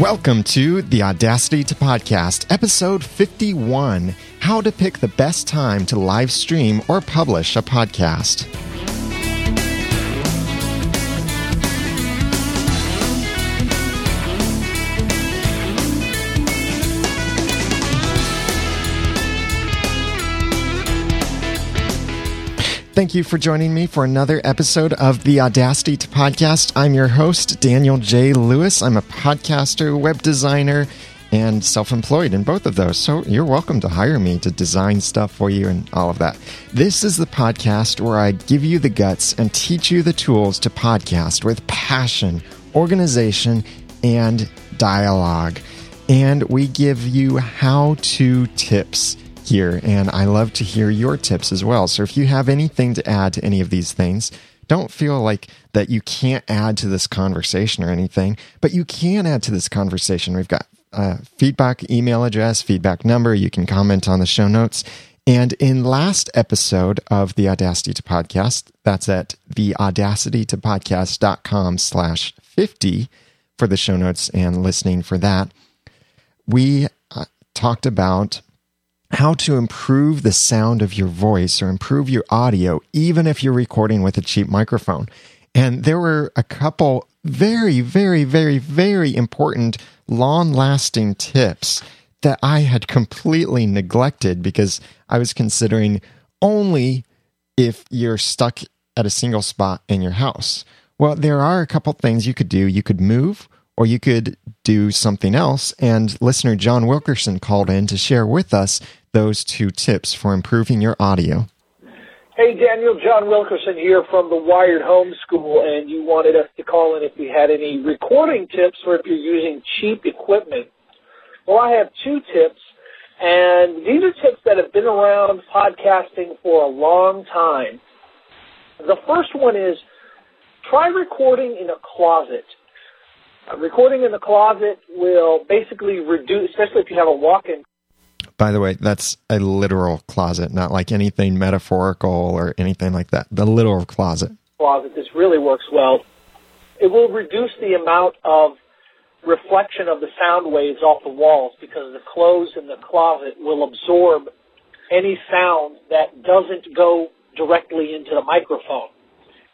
Welcome to the Audacity to Podcast, episode 51 How to Pick the Best Time to Live Stream or Publish a Podcast. Thank you for joining me for another episode of the Audacity to Podcast. I'm your host, Daniel J. Lewis. I'm a podcaster, web designer, and self employed in both of those. So you're welcome to hire me to design stuff for you and all of that. This is the podcast where I give you the guts and teach you the tools to podcast with passion, organization, and dialogue. And we give you how to tips here, and I love to hear your tips as well. So if you have anything to add to any of these things, don't feel like that you can't add to this conversation or anything, but you can add to this conversation. We've got a feedback email address, feedback number. You can comment on the show notes. And in last episode of the Audacity to Podcast, that's at the audacity to podcast.com slash 50 for the show notes and listening for that. We uh, talked about how to improve the sound of your voice or improve your audio, even if you're recording with a cheap microphone. And there were a couple very, very, very, very important, long lasting tips that I had completely neglected because I was considering only if you're stuck at a single spot in your house. Well, there are a couple things you could do. You could move or you could do something else. And listener John Wilkerson called in to share with us those two tips for improving your audio. Hey, Daniel, John Wilkerson here from the Wired Home School, and you wanted us to call in if you had any recording tips or if you're using cheap equipment. Well, I have two tips, and these are tips that have been around podcasting for a long time. The first one is try recording in a closet. Uh, recording in the closet will basically reduce, especially if you have a walk-in. By the way, that's a literal closet, not like anything metaphorical or anything like that. The literal closet. Closet. This really works well. It will reduce the amount of reflection of the sound waves off the walls because the clothes in the closet will absorb any sound that doesn't go directly into the microphone.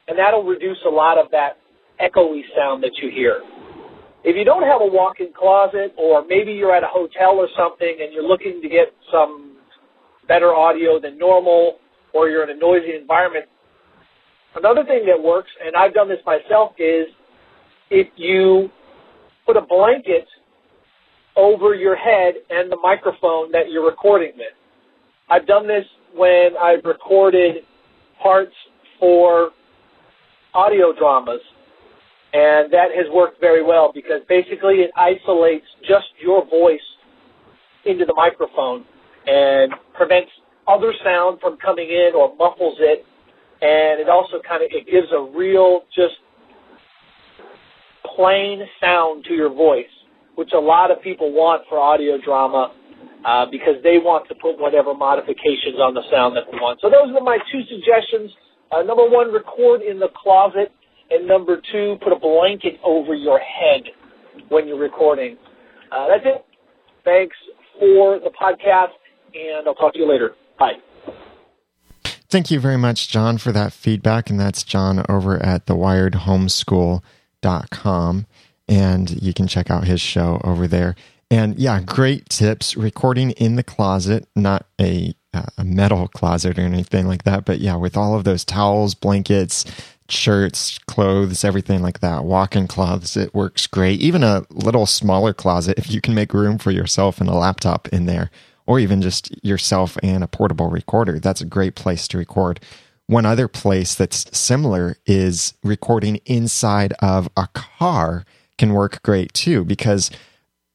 And that'll reduce a lot of that echoey sound that you hear. If you don't have a walk-in closet, or maybe you're at a hotel or something and you're looking to get some better audio than normal, or you're in a noisy environment, another thing that works, and I've done this myself, is if you put a blanket over your head and the microphone that you're recording with. I've done this when I've recorded parts for audio dramas and that has worked very well because basically it isolates just your voice into the microphone and prevents other sound from coming in or muffles it. And it also kind of it gives a real just plain sound to your voice, which a lot of people want for audio drama uh, because they want to put whatever modifications on the sound that they want. So those are my two suggestions. Uh, number one, record in the closet and number two, put a blanket over your head when you're recording. Uh, that's it. Thanks for the podcast, and I'll talk to you later. Bye. Thank you very much, John, for that feedback. And that's John over at thewiredhomeschool.com. And you can check out his show over there. And yeah, great tips. Recording in the closet, not a, a metal closet or anything like that, but yeah, with all of those towels, blankets, shirts, clothes, everything like that. Walk-in clothes, it works great. Even a little smaller closet, if you can make room for yourself and a laptop in there, or even just yourself and a portable recorder, that's a great place to record. One other place that's similar is recording inside of a car can work great too, because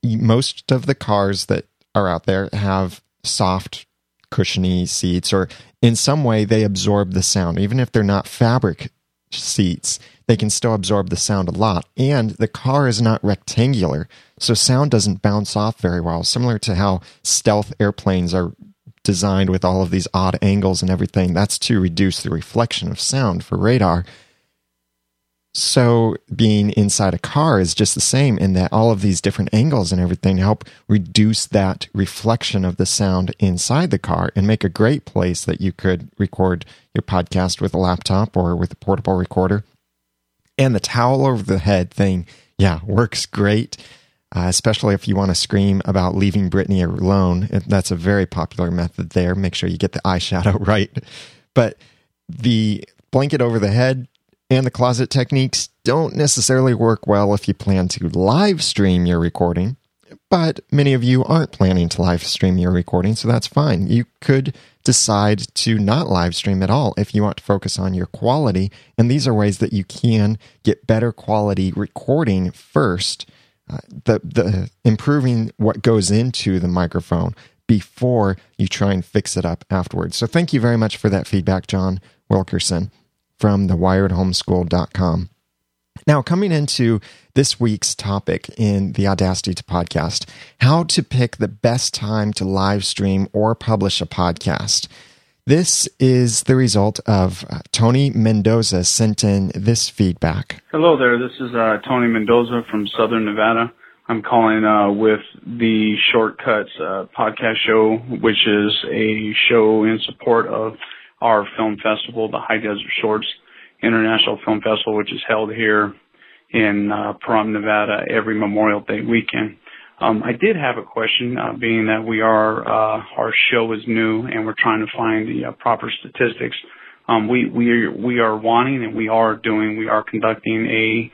most of the cars that are out there have soft, cushiony seats, or in some way they absorb the sound, even if they're not fabric seats, they can still absorb the sound a lot. And the car is not rectangular, so sound doesn't bounce off very well, similar to how stealth airplanes are designed with all of these odd angles and everything. That's to reduce the reflection of sound for radar. Also being inside a car is just the same in that all of these different angles and everything help reduce that reflection of the sound inside the car and make a great place that you could record your podcast with a laptop or with a portable recorder. And the towel over the head thing, yeah, works great. Uh, especially if you want to scream about leaving Brittany alone. That's a very popular method there. Make sure you get the eyeshadow right. But the blanket over the head and the closet techniques don't necessarily work well if you plan to live stream your recording. But many of you aren't planning to live stream your recording, so that's fine. You could decide to not live stream at all if you want to focus on your quality. And these are ways that you can get better quality recording first. Uh, the the improving what goes into the microphone before you try and fix it up afterwards. So thank you very much for that feedback, John Wilkerson from the thewiredhomeschool.com. Now, coming into this week's topic in the Audacity to podcast, how to pick the best time to live stream or publish a podcast. This is the result of uh, Tony Mendoza sent in this feedback. Hello there. This is uh, Tony Mendoza from Southern Nevada. I'm calling uh, with the Shortcuts uh, podcast show, which is a show in support of our film festival, the High Desert Shorts International Film Festival, which is held here in uh, Nevada, every Memorial Day weekend. Um, I did have a question, uh, being that we are uh, our show is new and we're trying to find the uh, proper statistics. Um, we we are, we are wanting and we are doing we are conducting a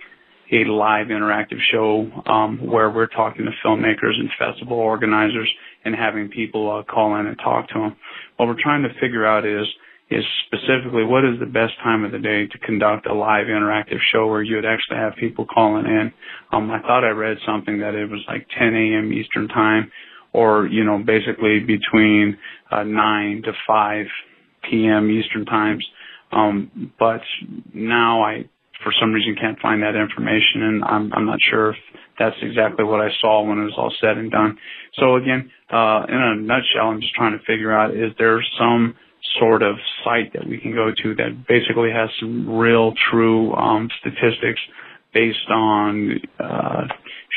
a live interactive show um, where we're talking to filmmakers and festival organizers and having people uh, call in and talk to them. What we're trying to figure out is is specifically what is the best time of the day to conduct a live interactive show where you would actually have people calling in. Um, I thought I read something that it was like 10 a.m. Eastern time or, you know, basically between uh, 9 to 5 p.m. Eastern times. Um, but now I, for some reason, can't find that information and I'm, I'm not sure if that's exactly what I saw when it was all said and done. So again, uh, in a nutshell, I'm just trying to figure out is there some sort of site that we can go to that basically has some real true um, statistics based on uh,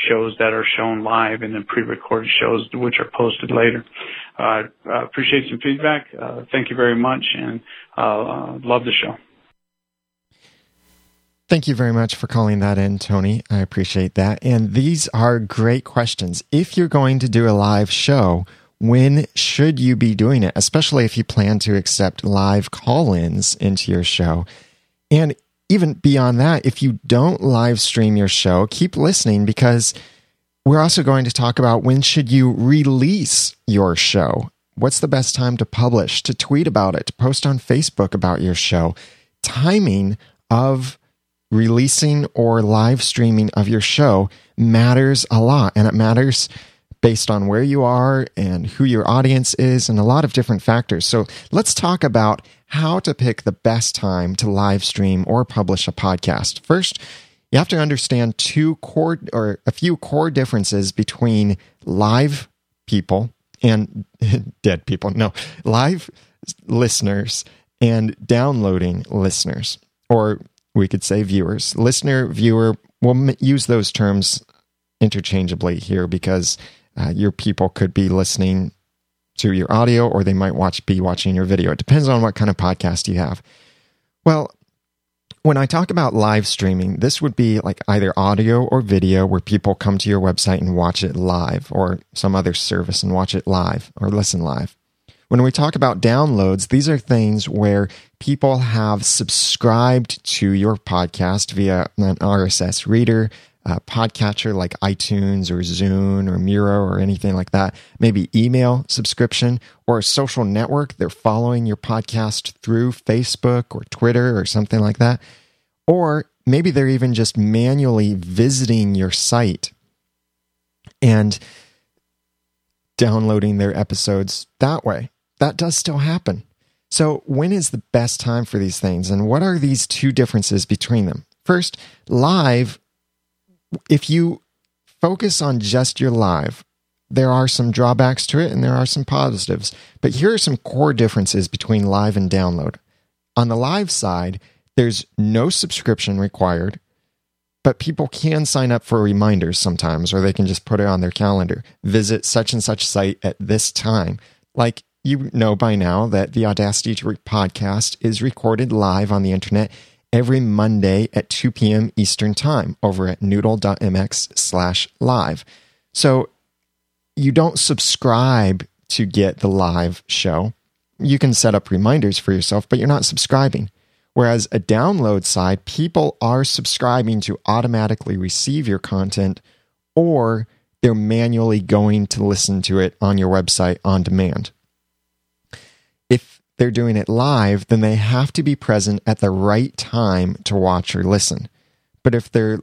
shows that are shown live and then pre-recorded shows which are posted later. Uh, uh, appreciate some feedback. Uh, thank you very much and uh, uh, love the show. Thank you very much for calling that in, Tony. I appreciate that. And these are great questions. If you're going to do a live show, when should you be doing it, especially if you plan to accept live call ins into your show? And even beyond that, if you don't live stream your show, keep listening because we're also going to talk about when should you release your show? What's the best time to publish, to tweet about it, to post on Facebook about your show? Timing of releasing or live streaming of your show matters a lot and it matters based on where you are and who your audience is and a lot of different factors. So let's talk about how to pick the best time to live stream or publish a podcast. First, you have to understand two core or a few core differences between live people and dead people. No, live listeners and downloading listeners, or we could say viewers. Listener, viewer, we'll use those terms interchangeably here because uh, your people could be listening to your audio or they might watch be watching your video. It depends on what kind of podcast you have. Well, when I talk about live streaming, this would be like either audio or video where people come to your website and watch it live or some other service and watch it live or listen live. When we talk about downloads, these are things where people have subscribed to your podcast via an RSS reader, uh, podcatcher like iTunes or Zune or Miro or anything like that, maybe email subscription or a social network. They're following your podcast through Facebook or Twitter or something like that. Or maybe they're even just manually visiting your site and downloading their episodes that way. That does still happen. So, when is the best time for these things? And what are these two differences between them? First, live if you focus on just your live, there are some drawbacks to it and there are some positives. But here are some core differences between live and download. On the live side, there's no subscription required. but people can sign up for reminders sometimes, or they can just put it on their calendar. Visit such and such site at this time. Like you know by now that the Audacity to Work podcast is recorded live on the internet every Monday at 2 p.m. Eastern Time over at noodle.mx slash live. So you don't subscribe to get the live show. You can set up reminders for yourself, but you're not subscribing. Whereas a download side, people are subscribing to automatically receive your content or they're manually going to listen to it on your website on demand. They're doing it live, then they have to be present at the right time to watch or listen. But if they're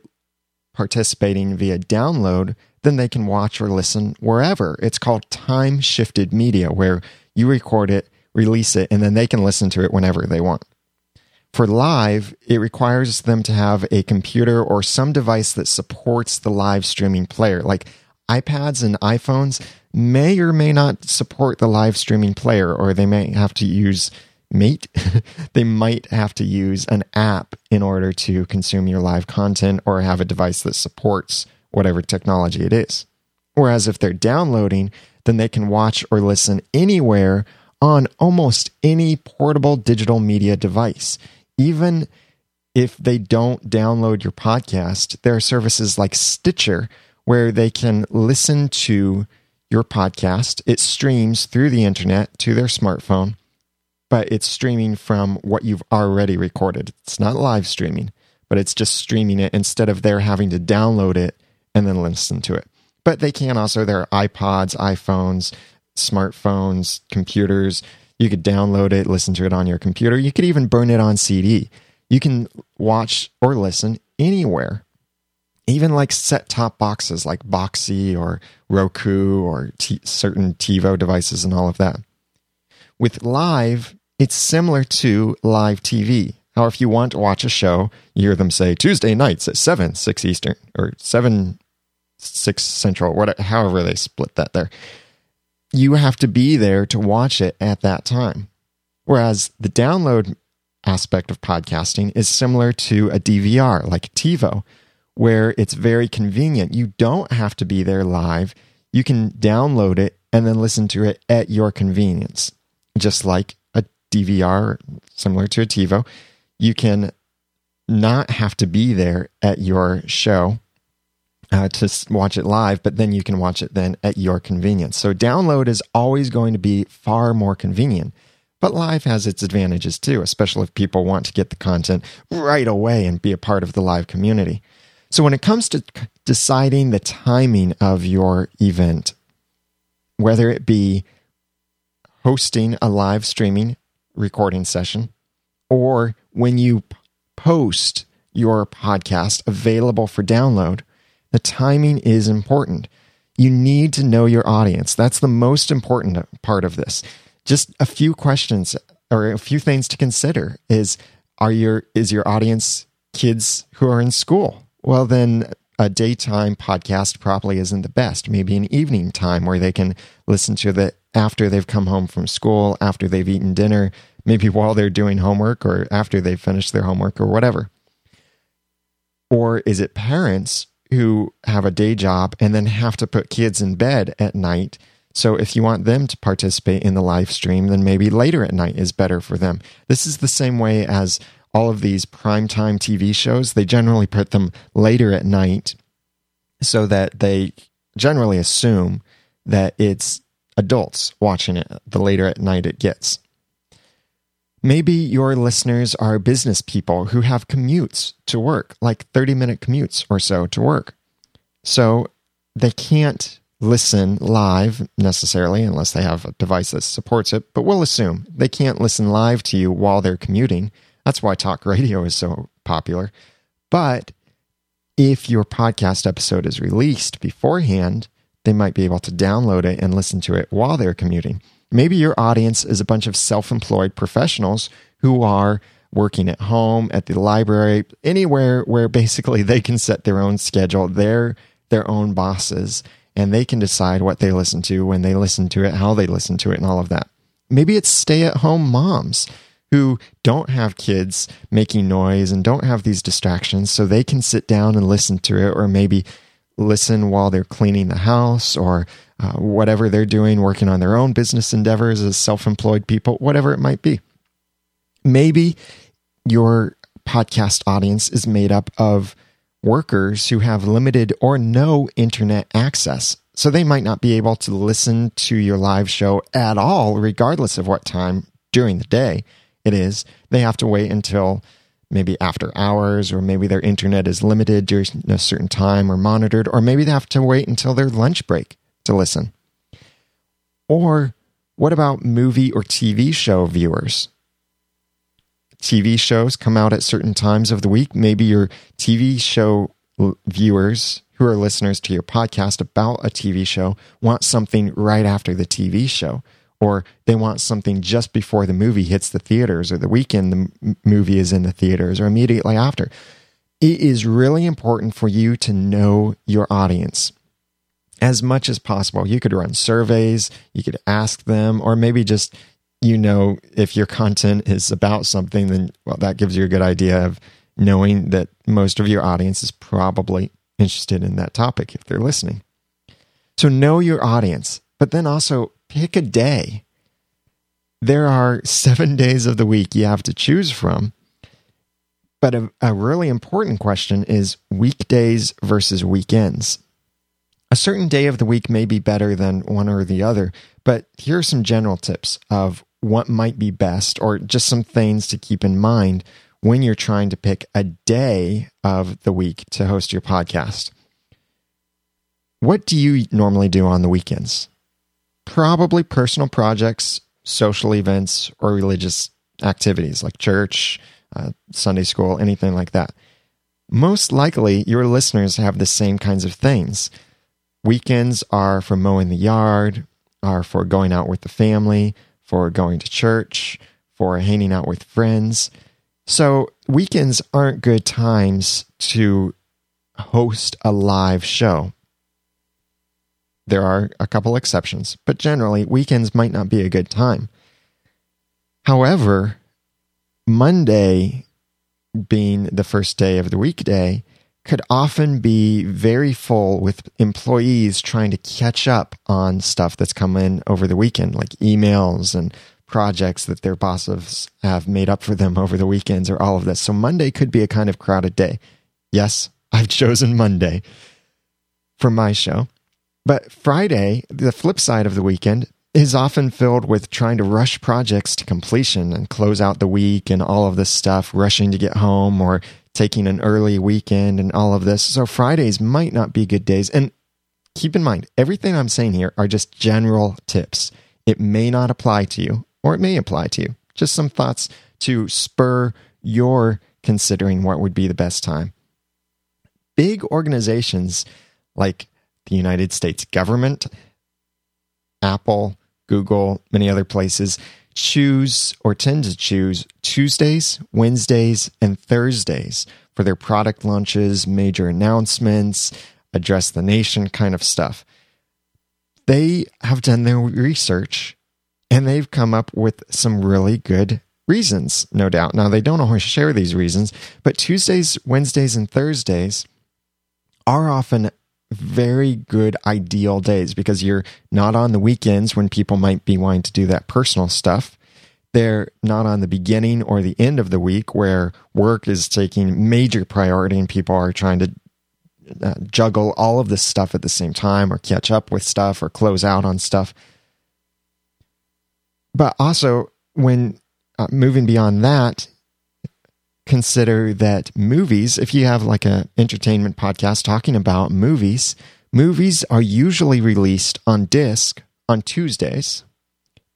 participating via download, then they can watch or listen wherever. It's called time shifted media, where you record it, release it, and then they can listen to it whenever they want. For live, it requires them to have a computer or some device that supports the live streaming player. Like iPads and iPhones may or may not support the live streaming player, or they may have to use Mate. they might have to use an app in order to consume your live content or have a device that supports whatever technology it is. Whereas if they're downloading, then they can watch or listen anywhere on almost any portable digital media device even if they don't download your podcast, there are services like Stitcher where they can listen to your podcast. It streams through the internet to their smartphone, but it's streaming from what you've already recorded. It's not live streaming, but it's just streaming it instead of their having to download it and then listen to it. But they can also, there are iPods, iPhones, smartphones, computers you could download it, listen to it on your computer. You could even burn it on CD. You can watch or listen anywhere. Even like set top boxes like Boxee or Roku or t- certain TiVo devices and all of that. With live, it's similar to live TV. How if you want to watch a show, you hear them say Tuesday nights at 7, 6 Eastern, or 7, 6 Central, whatever, however they split that there you have to be there to watch it at that time. Whereas the download aspect of podcasting is similar to a DVR like TiVo, where it's very convenient. You don't have to be there live. You can download it and then listen to it at your convenience. Just like a DVR, similar to a TiVo, you can not have to be there at your show uh, to watch it live, but then you can watch it then at your convenience. So download is always going to be far more convenient. But live has its advantages too, especially if people want to get the content right away and be a part of the live community. So when it comes to deciding the timing of your event, whether it be hosting a live streaming recording session or when you post your podcast available for download, the timing is important. You need to know your audience. That's the most important part of this. Just a few questions or a few things to consider is are your is your audience kids who are in school? Well, then a daytime podcast probably isn't the best. Maybe an evening time where they can listen to the after they've come home from school, after they've eaten dinner, maybe while they're doing homework or after they've finished their homework or whatever. Or is it parents who have a day job and then have to put kids in bed at night. So if you want them to participate in the live stream, then maybe later at night is better for them. This is the same way as all of these primetime TV shows. They generally put them later at night so that they generally assume that it's adults watching it the later at night it gets. Maybe your listeners are business people who have commutes to work, like 30 minute commutes or so to work. So they can't listen live necessarily unless they have a device that supports it, but we'll assume they can't listen live to you while they're commuting. That's why talk radio is so popular. But if your podcast episode is released beforehand, they might be able to download it and listen to it while they're commuting. Maybe your audience is a bunch of self employed professionals who are working at home, at the library, anywhere where basically they can set their own schedule. They're their own bosses and they can decide what they listen to, when they listen to it, how they listen to it, and all of that. Maybe it's stay at home moms who don't have kids making noise and don't have these distractions so they can sit down and listen to it or maybe listen while they're cleaning the house or uh, whatever they're doing, working on their own business endeavors as self employed people, whatever it might be. Maybe your podcast audience is made up of workers who have limited or no internet access. So they might not be able to listen to your live show at all, regardless of what time during the day it is. They have to wait until maybe after hours, or maybe their internet is limited during a certain time or monitored, or maybe they have to wait until their lunch break to listen. Or what about movie or TV show viewers? TV shows come out at certain times of the week. Maybe your TV show viewers who are listeners to your podcast about a TV show want something right after the TV show or they want something just before the movie hits the theaters or the weekend the movie is in the theaters or immediately after. It is really important for you to know your audience as much as possible. You could run surveys, you could ask them, or maybe just you know if your content is about something, then well, that gives you a good idea of knowing that most of your audience is probably interested in that topic if they're listening. So know your audience, but then also pick a day. There are seven days of the week you have to choose from. But a, a really important question is weekdays versus weekends. A certain day of the week may be better than one or the other, but here are some general tips of what might be best or just some things to keep in mind when you're trying to pick a day of the week to host your podcast. What do you normally do on the weekends? Probably personal projects, social events, or religious activities like church, uh, Sunday school, anything like that. Most likely, your listeners have the same kinds of things. Weekends are for mowing the yard, are for going out with the family, for going to church, for hanging out with friends. So, weekends aren't good times to host a live show. There are a couple exceptions, but generally, weekends might not be a good time. However, Monday being the first day of the weekday could often be very full with employees trying to catch up on stuff that's come in over the weekend, like emails and projects that their bosses have made up for them over the weekends or all of this. So Monday could be a kind of crowded day. Yes, I've chosen Monday for my show. But Friday, the flip side of the weekend, is often filled with trying to rush projects to completion and close out the week and all of this stuff, rushing to get home or taking an early weekend and all of this. So Fridays might not be good days. And keep in mind, everything I'm saying here are just general tips. It may not apply to you or it may apply to you. Just some thoughts to spur your considering what would be the best time. Big organizations like the United States government, Apple, Google, many other places choose or tend to choose Tuesdays, Wednesdays, and Thursdays for their product launches, major announcements, address the nation kind of stuff. They have done their research and they've come up with some really good reasons, no doubt. Now, they don't always share these reasons, but Tuesdays, Wednesdays, and Thursdays are often very good ideal days because you're not on the weekends when people might be wanting to do that personal stuff. They're not on the beginning or the end of the week where work is taking major priority and people are trying to uh, juggle all of this stuff at the same time or catch up with stuff or close out on stuff. But also, when uh, moving beyond that, consider that movies, if you have like an entertainment podcast talking about movies, movies are usually released on disc on Tuesdays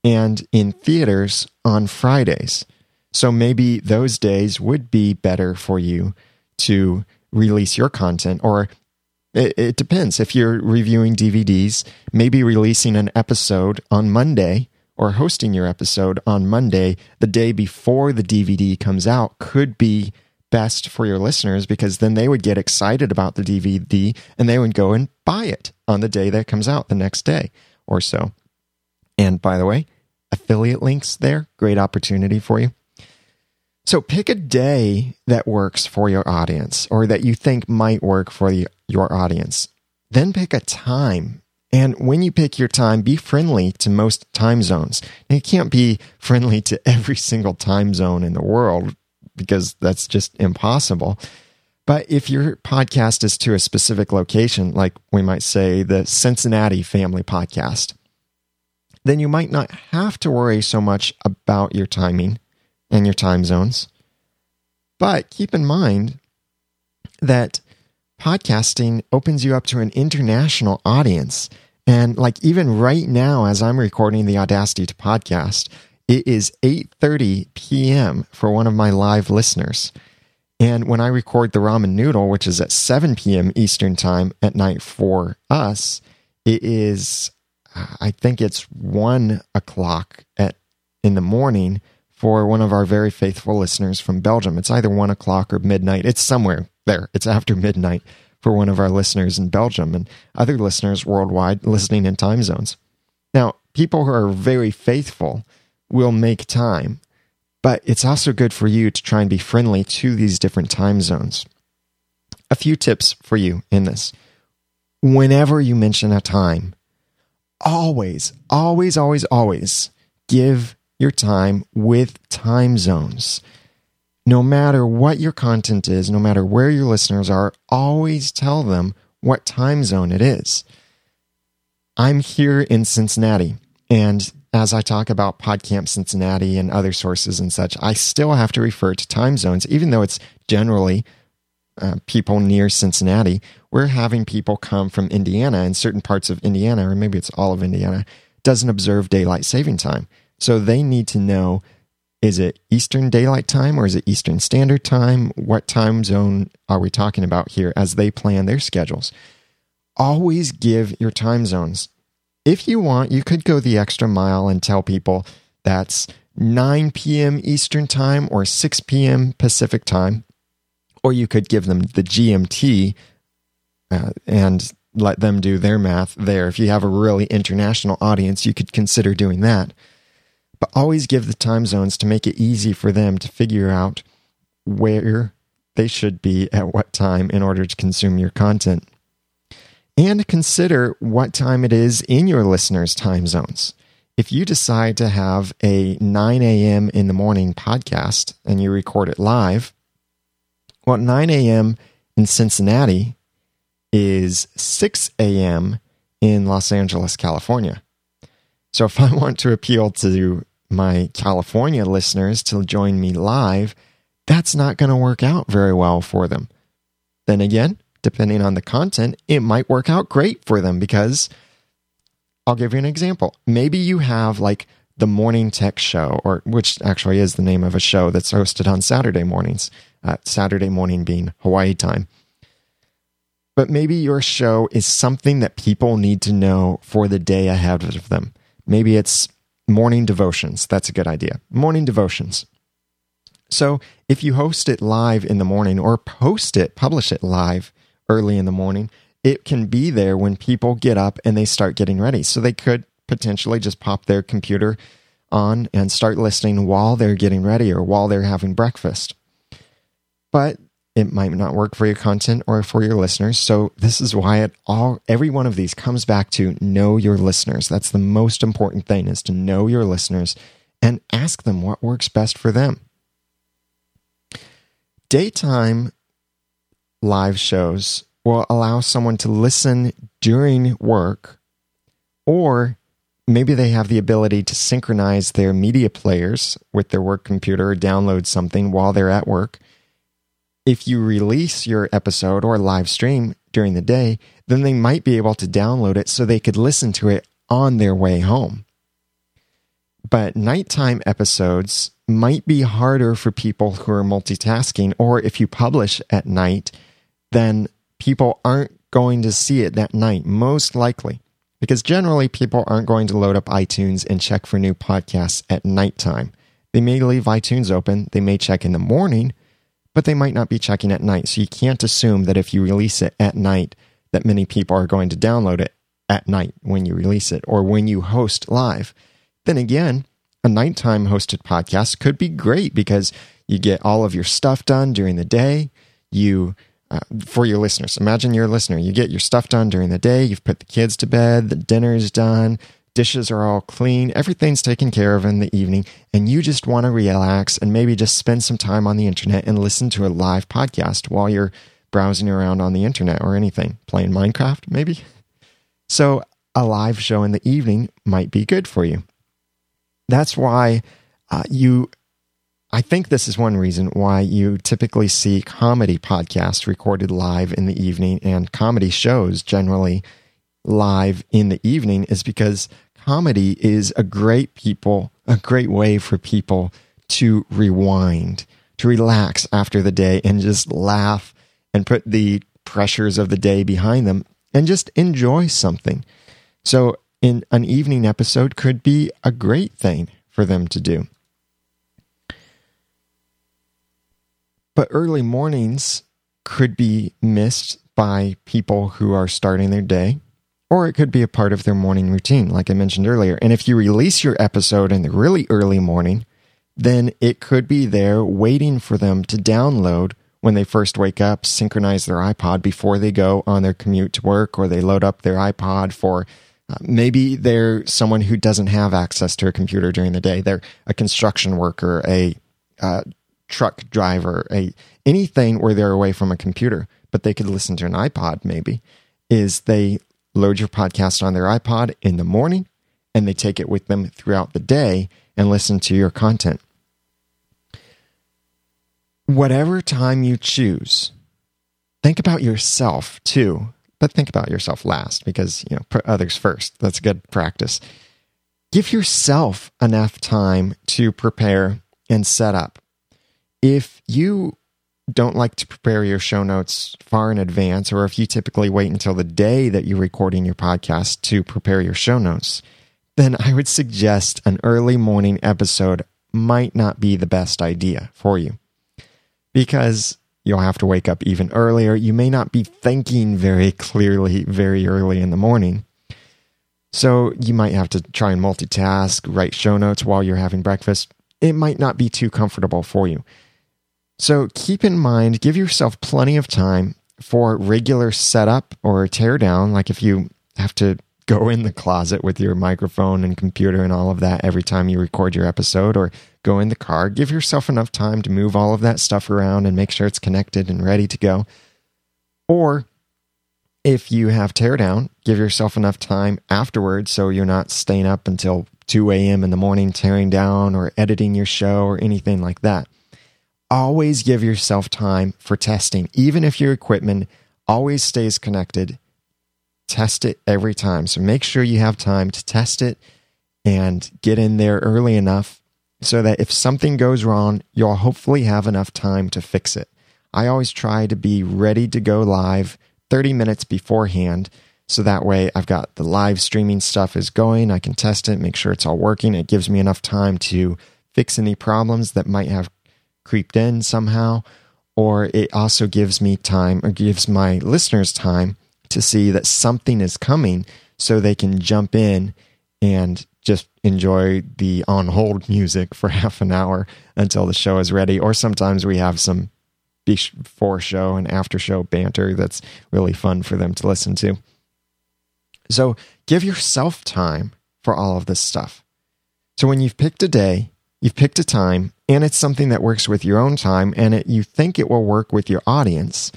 and in theaters on Fridays. So maybe those days would be better for you to release your content or it, it depends. If you're reviewing DVDs, maybe releasing an episode on Monday or hosting your episode on Monday, the day before the DVD comes out, could be best for your listeners because then they would get excited about the DVD and they would go and buy it on the day that it comes out the next day or so. And by the way, affiliate links there, great opportunity for you. So pick a day that works for your audience or that you think might work for the, your audience. Then pick a time. And when you pick your time, be friendly to most time zones. You can't be friendly to every single time zone in the world because that's just impossible. But if your podcast is to a specific location, like we might say the Cincinnati Family Podcast, then you might not have to worry so much about your timing and your time zones. But keep in mind that podcasting opens you up to an international audience. And like even right now, as I'm recording the Audacity to podcast, it is 8:30 p.m. for one of my live listeners. And when I record the ramen noodle, which is at 7 p.m. Eastern time at night for us, it is, uh, I think it's one o'clock at in the morning for one of our very faithful listeners from Belgium. It's either one o'clock or midnight. It's somewhere there. It's after midnight for one of our listeners in Belgium and other listeners worldwide listening in time zones. Now, people who are very faithful will make time but it's also good for you to try and be friendly to these different time zones. A few tips for you in this. Whenever you mention a time, always, always, always, always give your time with time zones. No matter what your content is, no matter where your listeners are, always tell them what time zone it is. I'm here in Cincinnati, and as I talk about PodCamp Cincinnati and other sources and such, I still have to refer to time zones, even though it's generally uh, people near Cincinnati. We're having people come from Indiana and certain parts of Indiana, or maybe it's all of Indiana, doesn't observe daylight saving time. So they need to know is it Eastern Daylight Time or is it Eastern Standard Time? What time zone are we talking about here as they plan their schedules? Always give your time zones if you want, you could go the extra mile and tell people that's 9 p.m. Eastern Time or 6 p.m. Pacific Time. Or you could give them the GMT uh, and let them do their math there. If you have a really international audience, you could consider doing that. But always give the time zones to make it easy for them to figure out where they should be at what time in order to consume your content and consider what time it is in your listeners' time zones. If you decide to have a 9 a.m. in the morning podcast and you record it live, well, 9 a.m. in Cincinnati is 6 a.m. in Los Angeles, California. So if I want to appeal to my California listeners to join me live, that's not going to work out very well for them. Then again, depending on the content, it might work out great for them because I'll give you an example. Maybe you have like the morning tech show, or which actually is the name of a show that's hosted on Saturday mornings, uh, Saturday morning being Hawaii time. But maybe your show is something that people need to know for the day ahead of them. Maybe it's morning devotions. That's a good idea. Morning devotions. So if you host it live in the morning or post it, publish it live, early in the morning, it can be there when people get up and they start getting ready. So they could potentially just pop their computer on and start listening while they're getting ready or while they're having breakfast. But it might not work for your content or for your listeners. So this is why it all every one of these comes back to know your listeners. That's the most important thing is to know your listeners and ask them what works best for them. Daytime live shows will allow someone to listen during work, or maybe they have the ability to synchronize their media players with their work computer or download something while they're at work. If you release your episode or live stream during the day, then they might be able to download it so they could listen to it on their way home. But nighttime episodes might be harder for people who are multitasking, or if you publish at night, then people aren't going to see it that night, most likely. Because generally, people aren't going to load up iTunes and check for new podcasts at nighttime. They may leave iTunes open, they may check in the morning, but they might not be checking at night. So you can't assume that if you release it at night, that many people are going to download it at night when you release it or when you host live. Then again, a nighttime hosted podcast could be great because you get all of your stuff done during the day. You, uh, for your listeners, imagine you're a listener. You get your stuff done during the day. You've put the kids to bed. The dinner's done. Dishes are all clean. Everything's taken care of in the evening. And you just want to relax and maybe just spend some time on the internet and listen to a live podcast while you're browsing around on the internet or anything, playing Minecraft, maybe. So, a live show in the evening might be good for you. That's why uh, you, I think this is one reason why you typically see comedy podcasts recorded live in the evening and comedy shows generally live in the evening is because comedy is a great people, a great way for people to rewind, to relax after the day and just laugh and put the pressures of the day behind them and just enjoy something. So, in an evening episode could be a great thing for them to do. But early mornings could be missed by people who are starting their day, or it could be a part of their morning routine, like I mentioned earlier. And if you release your episode in the really early morning, then it could be there waiting for them to download when they first wake up, synchronize their iPod before they go on their commute to work, or they load up their iPod for uh, maybe they're someone who doesn't have access to a computer during the day. They're a construction worker, a uh, truck driver, a anything where they're away from a computer, but they could listen to an iPod. Maybe is they load your podcast on their iPod in the morning, and they take it with them throughout the day and listen to your content. Whatever time you choose, think about yourself too but think about yourself last because you know put others first. That's good practice. Give yourself enough time to prepare and set up. If you don't like to prepare your show notes far in advance or if you typically wait until the day that you're recording your podcast to prepare your show notes then i would suggest an early morning episode might not be the best idea for you because You'll have to wake up even earlier. You may not be thinking very clearly very early in the morning. So you might have to try and multitask, write show notes while you're having breakfast. It might not be too comfortable for you. So keep in mind, give yourself plenty of time for regular setup or teardown. Like if you have to go in the closet with your microphone and computer and all of that every time you record your episode or go in the car. Give yourself enough time to move all of that stuff around and make sure it's connected and ready to go. Or if you have teardown, give yourself enough time afterwards so you're not staying up until 2 a.m. in the morning tearing down or editing your show or anything like that. Always give yourself time for testing, even if your equipment always stays connected test it every time. So make sure you have time to test it and get in there early enough so that if something goes wrong, you'll hopefully have enough time to fix it. I always try to be ready to go live 30 minutes beforehand. So that way I've got the live streaming stuff is going. I can test it, make sure it's all working. It gives me enough time to fix any problems that might have creeped in somehow. Or it also gives me time or gives my listeners time to see that something is coming so they can jump in and just enjoy the on hold music for half an hour until the show is ready. Or sometimes we have some before show and after show banter that's really fun for them to listen to. So give yourself time for all of this stuff. So when you've picked a day, you've picked a time, and it's something that works with your own time and it, you think it will work with your audience,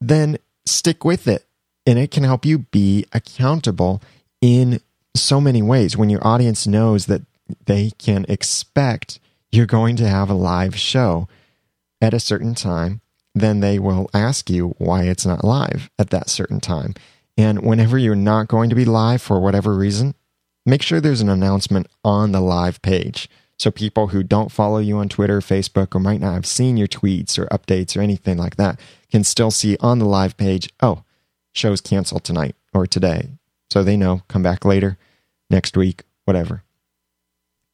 then stick with it. And it can help you be accountable in so many ways. When your audience knows that they can expect you're going to have a live show at a certain time then they will ask you why it's not live at that certain time. And whenever you're not going to be live for whatever reason make sure there's an announcement on the live page so people who don't follow you on Twitter, Facebook, or might not have seen your tweets or updates or anything like that can still see on the live page, oh, show's canceled tonight or today. So they know, come back later, next week, whatever.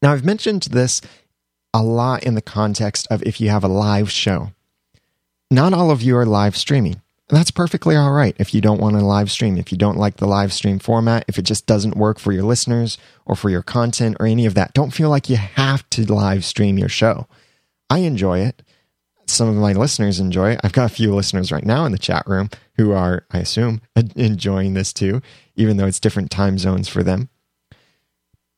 Now, I've mentioned this a lot in the context of if you have a live show. Not all of you are live streaming. That's perfectly all right if you don't want to live stream, if you don't like the live stream format, if it just doesn't work for your listeners or for your content or any of that. Don't feel like you have to live stream your show. I enjoy it. Some of my listeners enjoy it. I've got a few listeners right now in the chat room who are, I assume, enjoying this too, even though it's different time zones for them.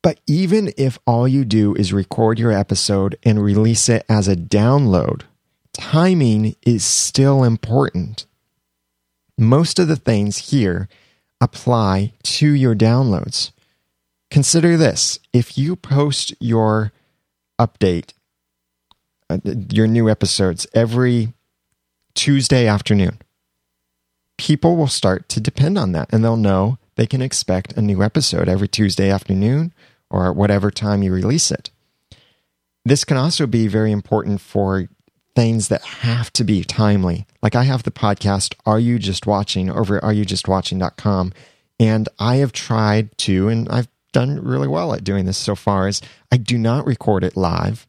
But even if all you do is record your episode and release it as a download, timing is still important. Most of the things here apply to your downloads. Consider this if you post your update, uh, your new episodes every Tuesday afternoon, people will start to depend on that and they'll know they can expect a new episode every Tuesday afternoon or at whatever time you release it. This can also be very important for things that have to be timely. Like I have the podcast Are You Just Watching over at areyoujustwatching.com and I have tried to and I've done really well at doing this so far is I do not record it live.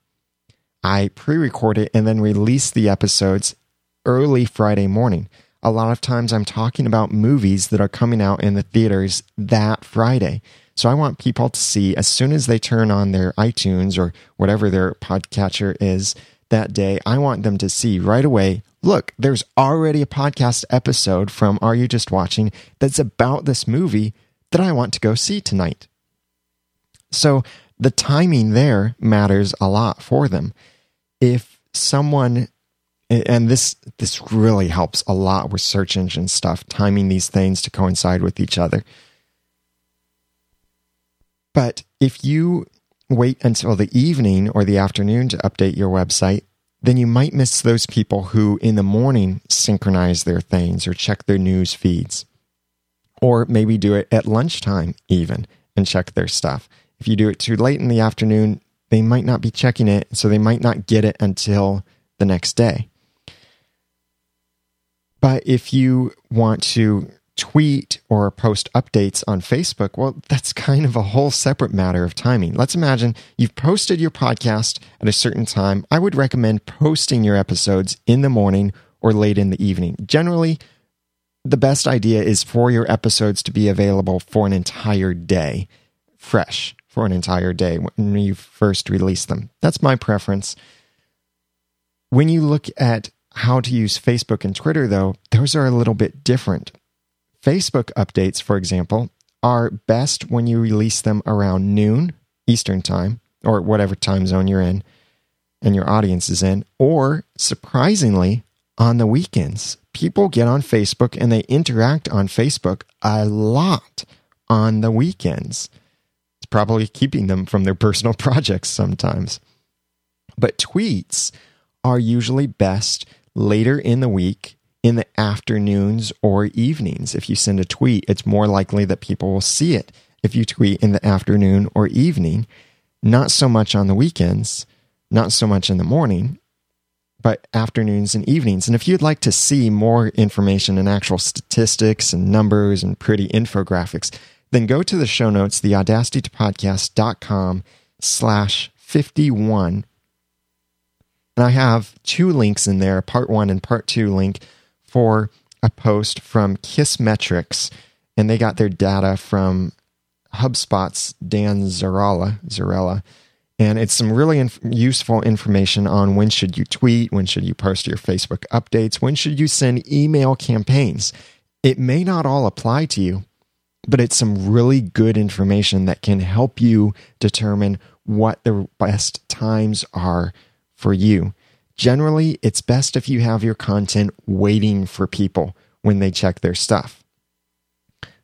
I pre-record it and then release the episodes early Friday morning. A lot of times I'm talking about movies that are coming out in the theaters that Friday. So I want people to see as soon as they turn on their iTunes or whatever their podcatcher is that day, I want them to see right away look, there's already a podcast episode from Are You Just Watching that's about this movie that I want to go see tonight. So the timing there matters a lot for them. If someone and this this really helps a lot with search engine stuff, timing these things to coincide with each other. But if you wait until the evening or the afternoon to update your website, then you might miss those people who in the morning synchronize their things or check their news feeds. Or maybe do it at lunchtime even and check their stuff. If you do it too late in the afternoon, they might not be checking it, so they might not get it until the next day. But if you want to tweet or post updates on Facebook, well, that's kind of a whole separate matter of timing. Let's imagine you've posted your podcast at a certain time. I would recommend posting your episodes in the morning or late in the evening. Generally, the best idea is for your episodes to be available for an entire day, fresh for an entire day when you first release them. That's my preference. When you look at how to use Facebook and Twitter, though, those are a little bit different. Facebook updates, for example, are best when you release them around noon Eastern time or whatever time zone you're in and your audience is in, or surprisingly, on the weekends. People get on Facebook and they interact on Facebook a lot on the weekends. It's probably keeping them from their personal projects sometimes. But tweets are usually best later in the week in the afternoons or evenings. If you send a tweet, it's more likely that people will see it if you tweet in the afternoon or evening, not so much on the weekends, not so much in the morning, but afternoons and evenings. And if you'd like to see more information and actual statistics and numbers and pretty infographics, then go to the show notes, theaudacitytopodcast.com slash 51. And I have two links in there, part one and part two link for a post from Kissmetrics, and they got their data from HubSpot's Dan Zarrella, Zarrella. And it's some really inf- useful information on when should you tweet, when should you post your Facebook updates, when should you send email campaigns. It may not all apply to you, but it's some really good information that can help you determine what the best times are for you. Generally, it's best if you have your content waiting for people when they check their stuff.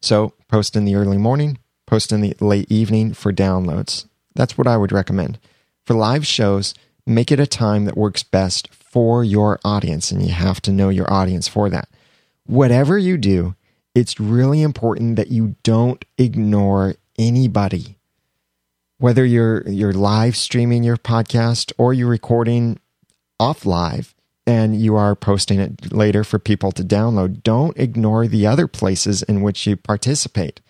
So, post in the early morning, post in the late evening for downloads. That's what I would recommend. For live shows, make it a time that works best for your audience, and you have to know your audience for that. Whatever you do, it's really important that you don't ignore anybody. Whether you're you're live streaming your podcast or you're recording off live and you are posting it later for people to download, don't ignore the other places in which you participate.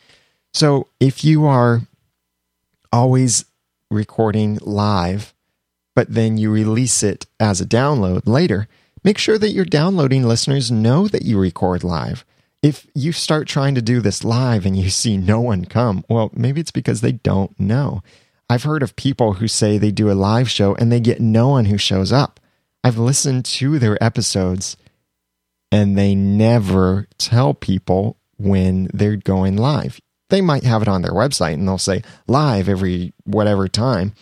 So if you are always recording live, but then you release it as a download later, make sure that your downloading listeners know that you record live. If you start trying to do this live and you see no one come, well, maybe it's because they don't know. I've heard of people who say they do a live show and they get no one who shows up. I've listened to their episodes and they never tell people when they're going live. They might have it on their website and they'll say live every whatever time.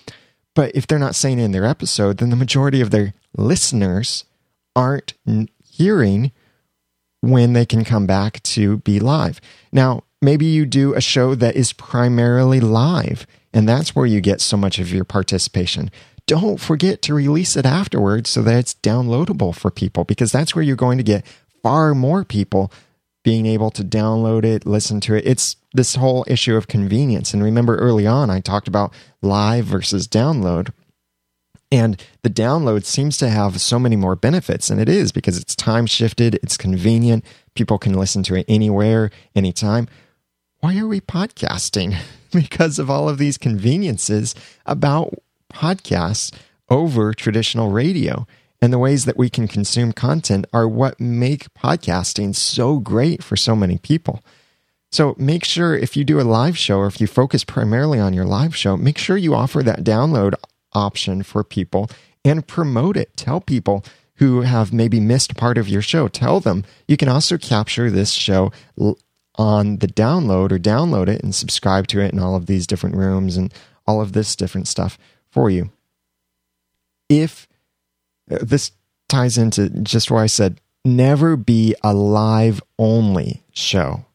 But if they're not saying in their episode, then the majority of their listeners aren't hearing when they can come back to be live. Now, maybe you do a show that is primarily live, and that's where you get so much of your participation. Don't forget to release it afterwards so that it's downloadable for people because that's where you're going to get far more people being able to download it, listen to it. It's this whole issue of convenience. And remember early on, I talked about live versus download. And the download seems to have so many more benefits, and it is because it's time shifted, it's convenient, people can listen to it anywhere, anytime. Why are we podcasting? because of all of these conveniences about podcasts over traditional radio. And the ways that we can consume content are what make podcasting so great for so many people. So make sure if you do a live show or if you focus primarily on your live show, make sure you offer that download option for people and promote it. Tell people who have maybe missed part of your show, tell them you can also capture this show on the download or download it and subscribe to it in all of these different rooms and all of this different stuff for you. If uh, this ties into just where I said, never be a live only show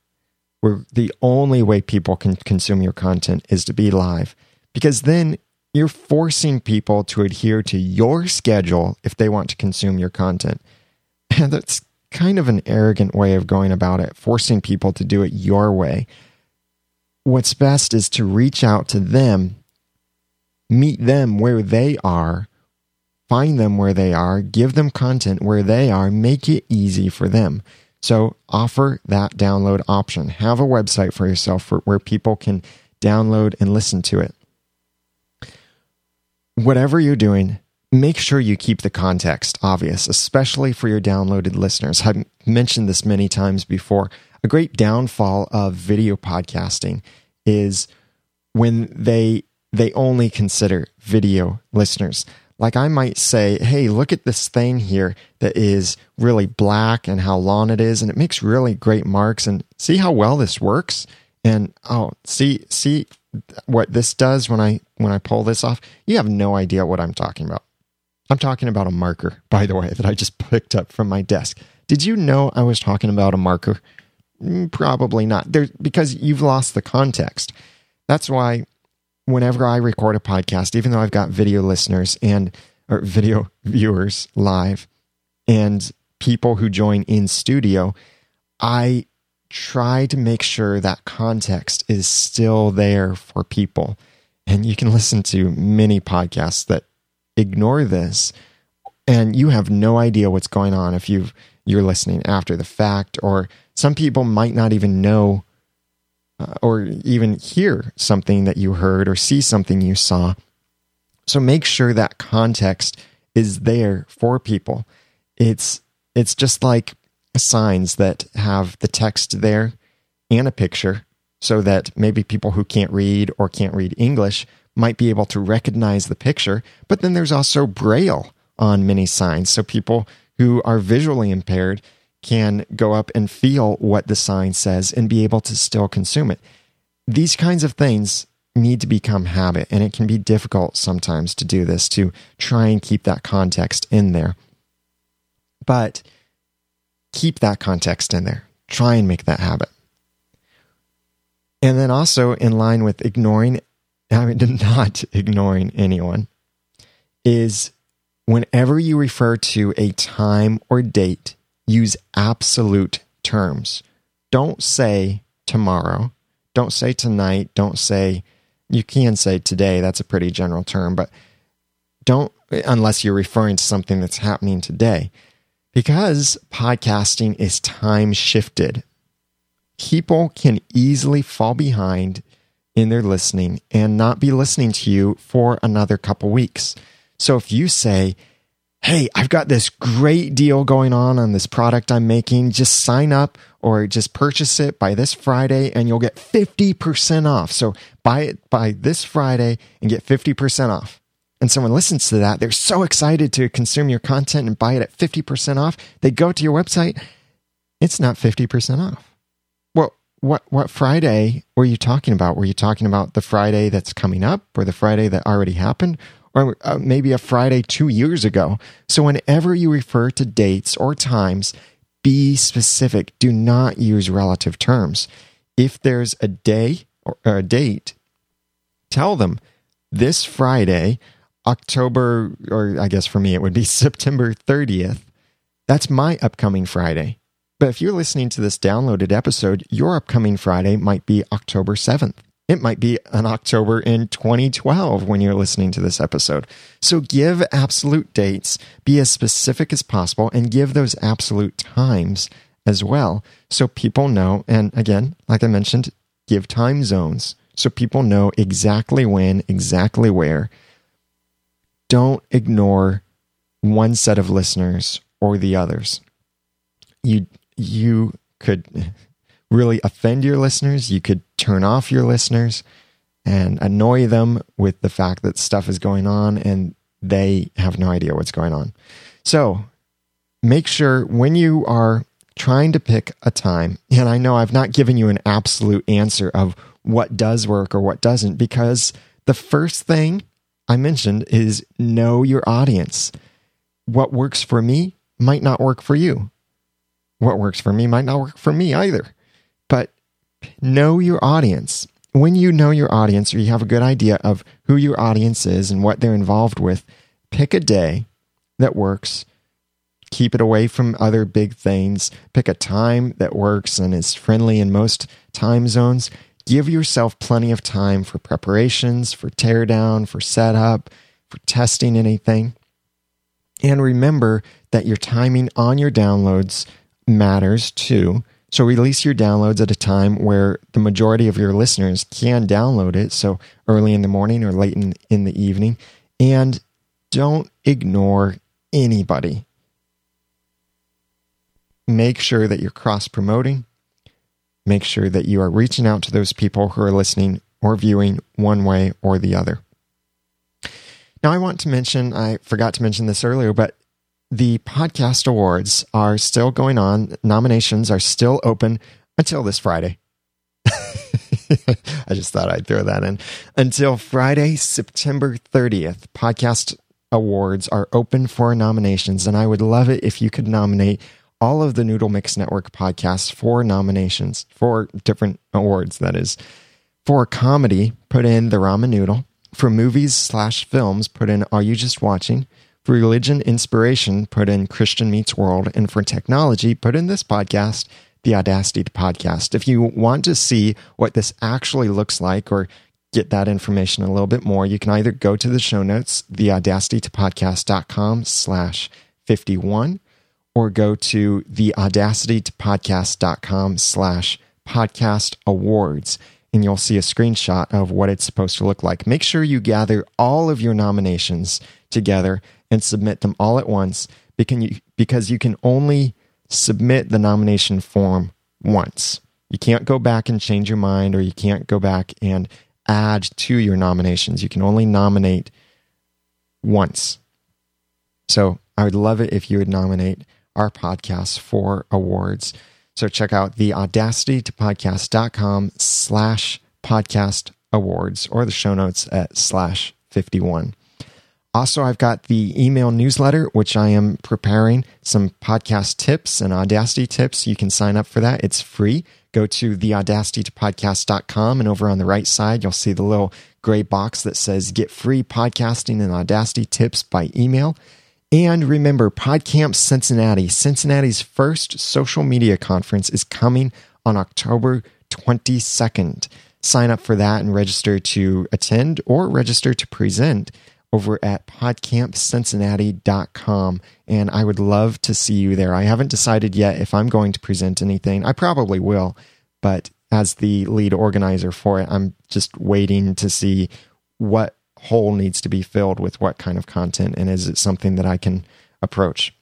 where the only way people can consume your content is to be live because then you're forcing people to adhere to your schedule if they want to consume your content. And that's kind of an arrogant way of going about it, forcing people to do it your way. What's best is to reach out to them, meet them where they are, find them where they are, give them content where they are, make it easy for them. So offer that download option. Have a website for yourself for, where people can download and listen to it. Whatever you're doing, make sure you keep the context obvious, especially for your downloaded listeners. I've mentioned this many times before. A great downfall of video podcasting is when they they only consider video listeners. Like I might say, hey, look at this thing here that is really black and how long it is, and it makes really great marks. And see how well this works. And oh, see, see what this does when I when I pull this off. You have no idea what I'm talking about. I'm talking about a marker, by the way, that I just picked up from my desk. Did you know I was talking about a marker? Mm, probably not. There because you've lost the context. That's why whenever I record a podcast, even though I've got video listeners and or video viewers live and people who join in studio, I try to make sure that context is still there for people. And you can listen to many podcasts that ignore this and you have no idea what's going on if you you're listening after the fact or some people might not even know uh, or even hear something that you heard or see something you saw. So make sure that context is there for people. It's it's just like signs that have the text there and a picture so that maybe people who can't read or can't read English might be able to recognize the picture. But then there's also braille on many signs. So people who are visually impaired can go up and feel what the sign says and be able to still consume it. These kinds of things need to become habit, and it can be difficult sometimes to do this, to try and keep that context in there. But keep that context in there. Try and make that habit. And then also, in line with ignoring, I mean, not ignoring anyone, is whenever you refer to a time or date use absolute terms. Don't say tomorrow. Don't say tonight. Don't say, you can say today. That's a pretty general term, but don't, unless you're referring to something that's happening today. Because podcasting is time shifted, people can easily fall behind in their listening and not be listening to you for another couple weeks. So if you say, hey, I've got this great deal going on on this product I'm making. Just sign up or just purchase it by this Friday and you'll get 50% off. So buy it by this Friday and get 50% off. And someone listens to that, they're so excited to consume your content and buy it at 50% off. They go to your website, it's not 50% off. Well, what what Friday were you talking about? Were you talking about the Friday that's coming up or the Friday that already happened? Or uh, maybe a Friday two years ago. So, whenever you refer to dates or times, be specific. Do not use relative terms. If there's a day or a date, tell them this Friday, October, or I guess for me it would be September 30th. That's my upcoming Friday. But if you're listening to this downloaded episode, your upcoming Friday might be October 7th. It might be an October in 2012 when you're listening to this episode. So give absolute dates, be as specific as possible, and give those absolute times as well so people know. And again, like I mentioned, give time zones so people know exactly when, exactly where. Don't ignore one set of listeners or the others. You you could really offend your listeners. You could turn off your listeners and annoy them with the fact that stuff is going on and they have no idea what's going on. So make sure when you are trying to pick a time, and I know I've not given you an absolute answer of what does work or what doesn't, because the first thing I mentioned is know your audience. What works for me might not work for you. What works for me might not work for me either. Know your audience. When you know your audience or you have a good idea of who your audience is and what they're involved with, pick a day that works. Keep it away from other big things. Pick a time that works and is friendly in most time zones. Give yourself plenty of time for preparations, for teardown, for setup, for testing anything. And remember that your timing on your downloads matters too. So release your downloads at a time where the majority of your listeners can download it. So early in the morning or late in, in the evening. And don't ignore anybody. Make sure that you're cross promoting. Make sure that you are reaching out to those people who are listening or viewing one way or the other. Now, I want to mention, I forgot to mention this earlier, but the podcast awards are still going on. Nominations are still open until this Friday. I just thought I'd throw that in. Until Friday, September 30th, podcast awards are open for nominations. And I would love it if you could nominate all of the Noodle Mix Network podcasts for nominations, for different awards, that is. For comedy, put in The Ramen Noodle. For movies slash films, put in Are You Just Watching? For religion inspiration, put in Christian Meets World. And for technology, put in this podcast, the Audacity to Podcast. If you want to see what this actually looks like or get that information a little bit more, you can either go to the show notes, theaudacitytopodcast.com slash 51, or go to theaudacitytopodcast.com slash podcast awards and you'll see a screenshot of what it's supposed to look like. Make sure you gather all of your nominations together and submit them all at once because you can only submit the nomination form once. You can't go back and change your mind, or you can't go back and add to your nominations. You can only nominate once. So I would love it if you would nominate our podcast for awards. So check out the audacity to podcast.com slash podcast awards or the show notes at slash 51. Also, I've got the email newsletter, which I am preparing some podcast tips and Audacity tips. You can sign up for that. It's free. Go to theaudacitytopodcast.com and over on the right side, you'll see the little gray box that says get free podcasting and Audacity tips by email. And remember, PodCamp Cincinnati, Cincinnati's first social media conference, is coming on October 22nd. Sign up for that and register to attend or register to present over at podcampcincinnati.com. And I would love to see you there. I haven't decided yet if I'm going to present anything. I probably will, but as the lead organizer for it, I'm just waiting to see what hole needs to be filled with what kind of content and is it something that I can approach.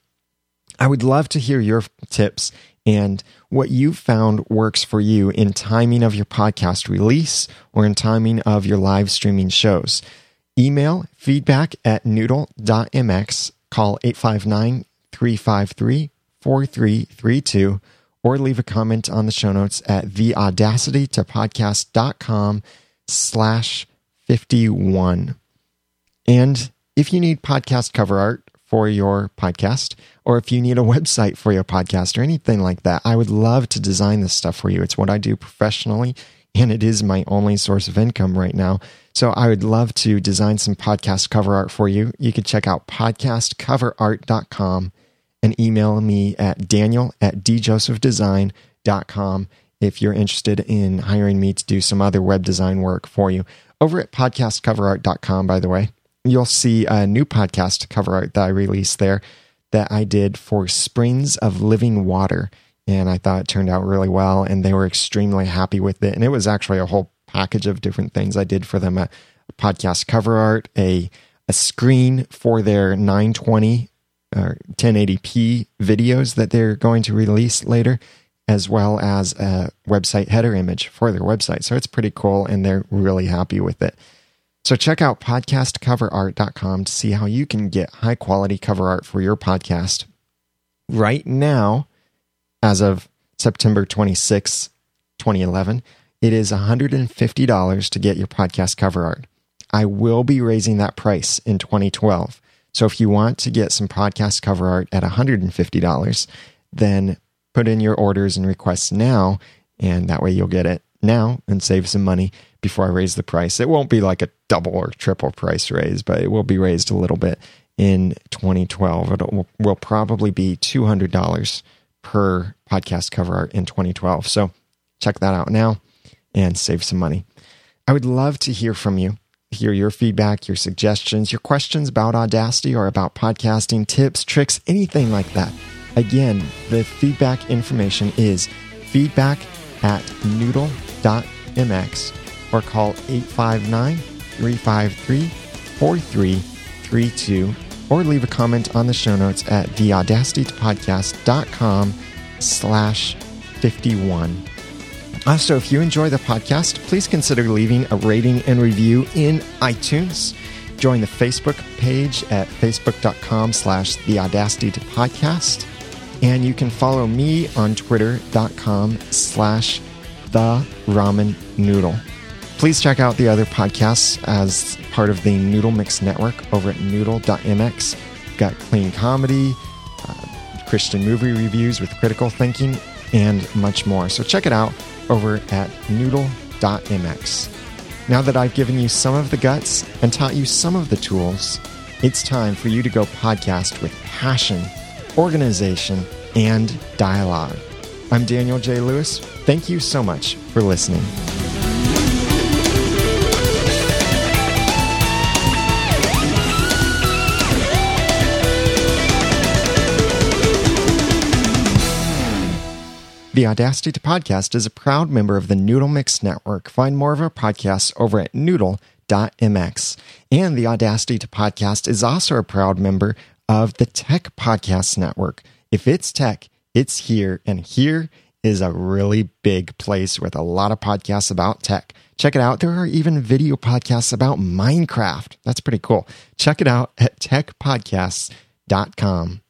I would love to hear your tips and what you've found works for you in timing of your podcast release or in timing of your live streaming shows. Email feedback at noodle.mx, call 859 353 4332, or leave a comment on the show notes at theaudacitytopodcast.com slash 51. And if you need podcast cover art for your podcast, or if you need a website for your podcast or anything like that, I would love to design this stuff for you. It's what I do professionally, and it is my only source of income right now. So I would love to design some podcast cover art for you. You can check out podcastcoverart.com and email me at daniel at djosephdesign.com if you're interested in hiring me to do some other web design work for you. Over at podcastcoverart.com, by the way, you'll see a new podcast cover art that I released there that I did for Springs of Living Water. And I thought it turned out really well, and they were extremely happy with it. And it was actually a whole package of different things I did for them a, podcast cover art, a, a screen for their 920 or uh, 1080p videos that they're going to release later, as well as a website header image for their website. So it's pretty cool, and they're really happy with it. So check out podcastcoverart.com to see how you can get high quality cover art for your podcast. Right now, as of September 26, 2011, it is $150 to get your podcast cover art. I will be raising that price in 2012. So if you want to get some podcast cover art at $150, then put in your orders and requests now, and that way you'll get it now and save some money before I raise the price. It won't be like a double or triple price raise, but it will be raised a little bit in 2012. It will, probably be $200 per podcast cover art in 2012. So check that out now and save some money. I would love to hear from you, hear your feedback, your suggestions, your questions about Audacity or about podcasting, tips, tricks, anything like that. Again, the feedback information is feedback at noodle.mx or call 859 353 4332 or leave a comment on the show notes at theaudacitypodcast.com slash 51. Also, if you enjoy the podcast, please consider leaving a rating and review in iTunes. Join the Facebook page at facebook.com slash the audacity to podcast. And you can follow me on twitter.com slash the ramen noodle. Please check out the other podcasts as part of the Noodle Mix Network over at noodle.mx. We've got clean comedy, uh, Christian movie reviews with critical thinking, and much more. So check it out over at noodle.mx. Now that I've given you some of the guts and taught you some of the tools, it's time for you to go podcast with passion, organization, and dialogue. I'm Daniel J. Lewis. Thank you so much for listening. The Audacity to Podcast is a proud member of the Noodle Mix Network. Find more of our podcasts over at noodle.mx. And the Audacity to Podcast is also a proud member of the Tech Podcast Network. If it's tech, it's here, and here is a really big place with a lot of podcasts about tech. Check it out. There are even video podcasts about Minecraft. That's pretty cool. Check it out at techpodcasts.com.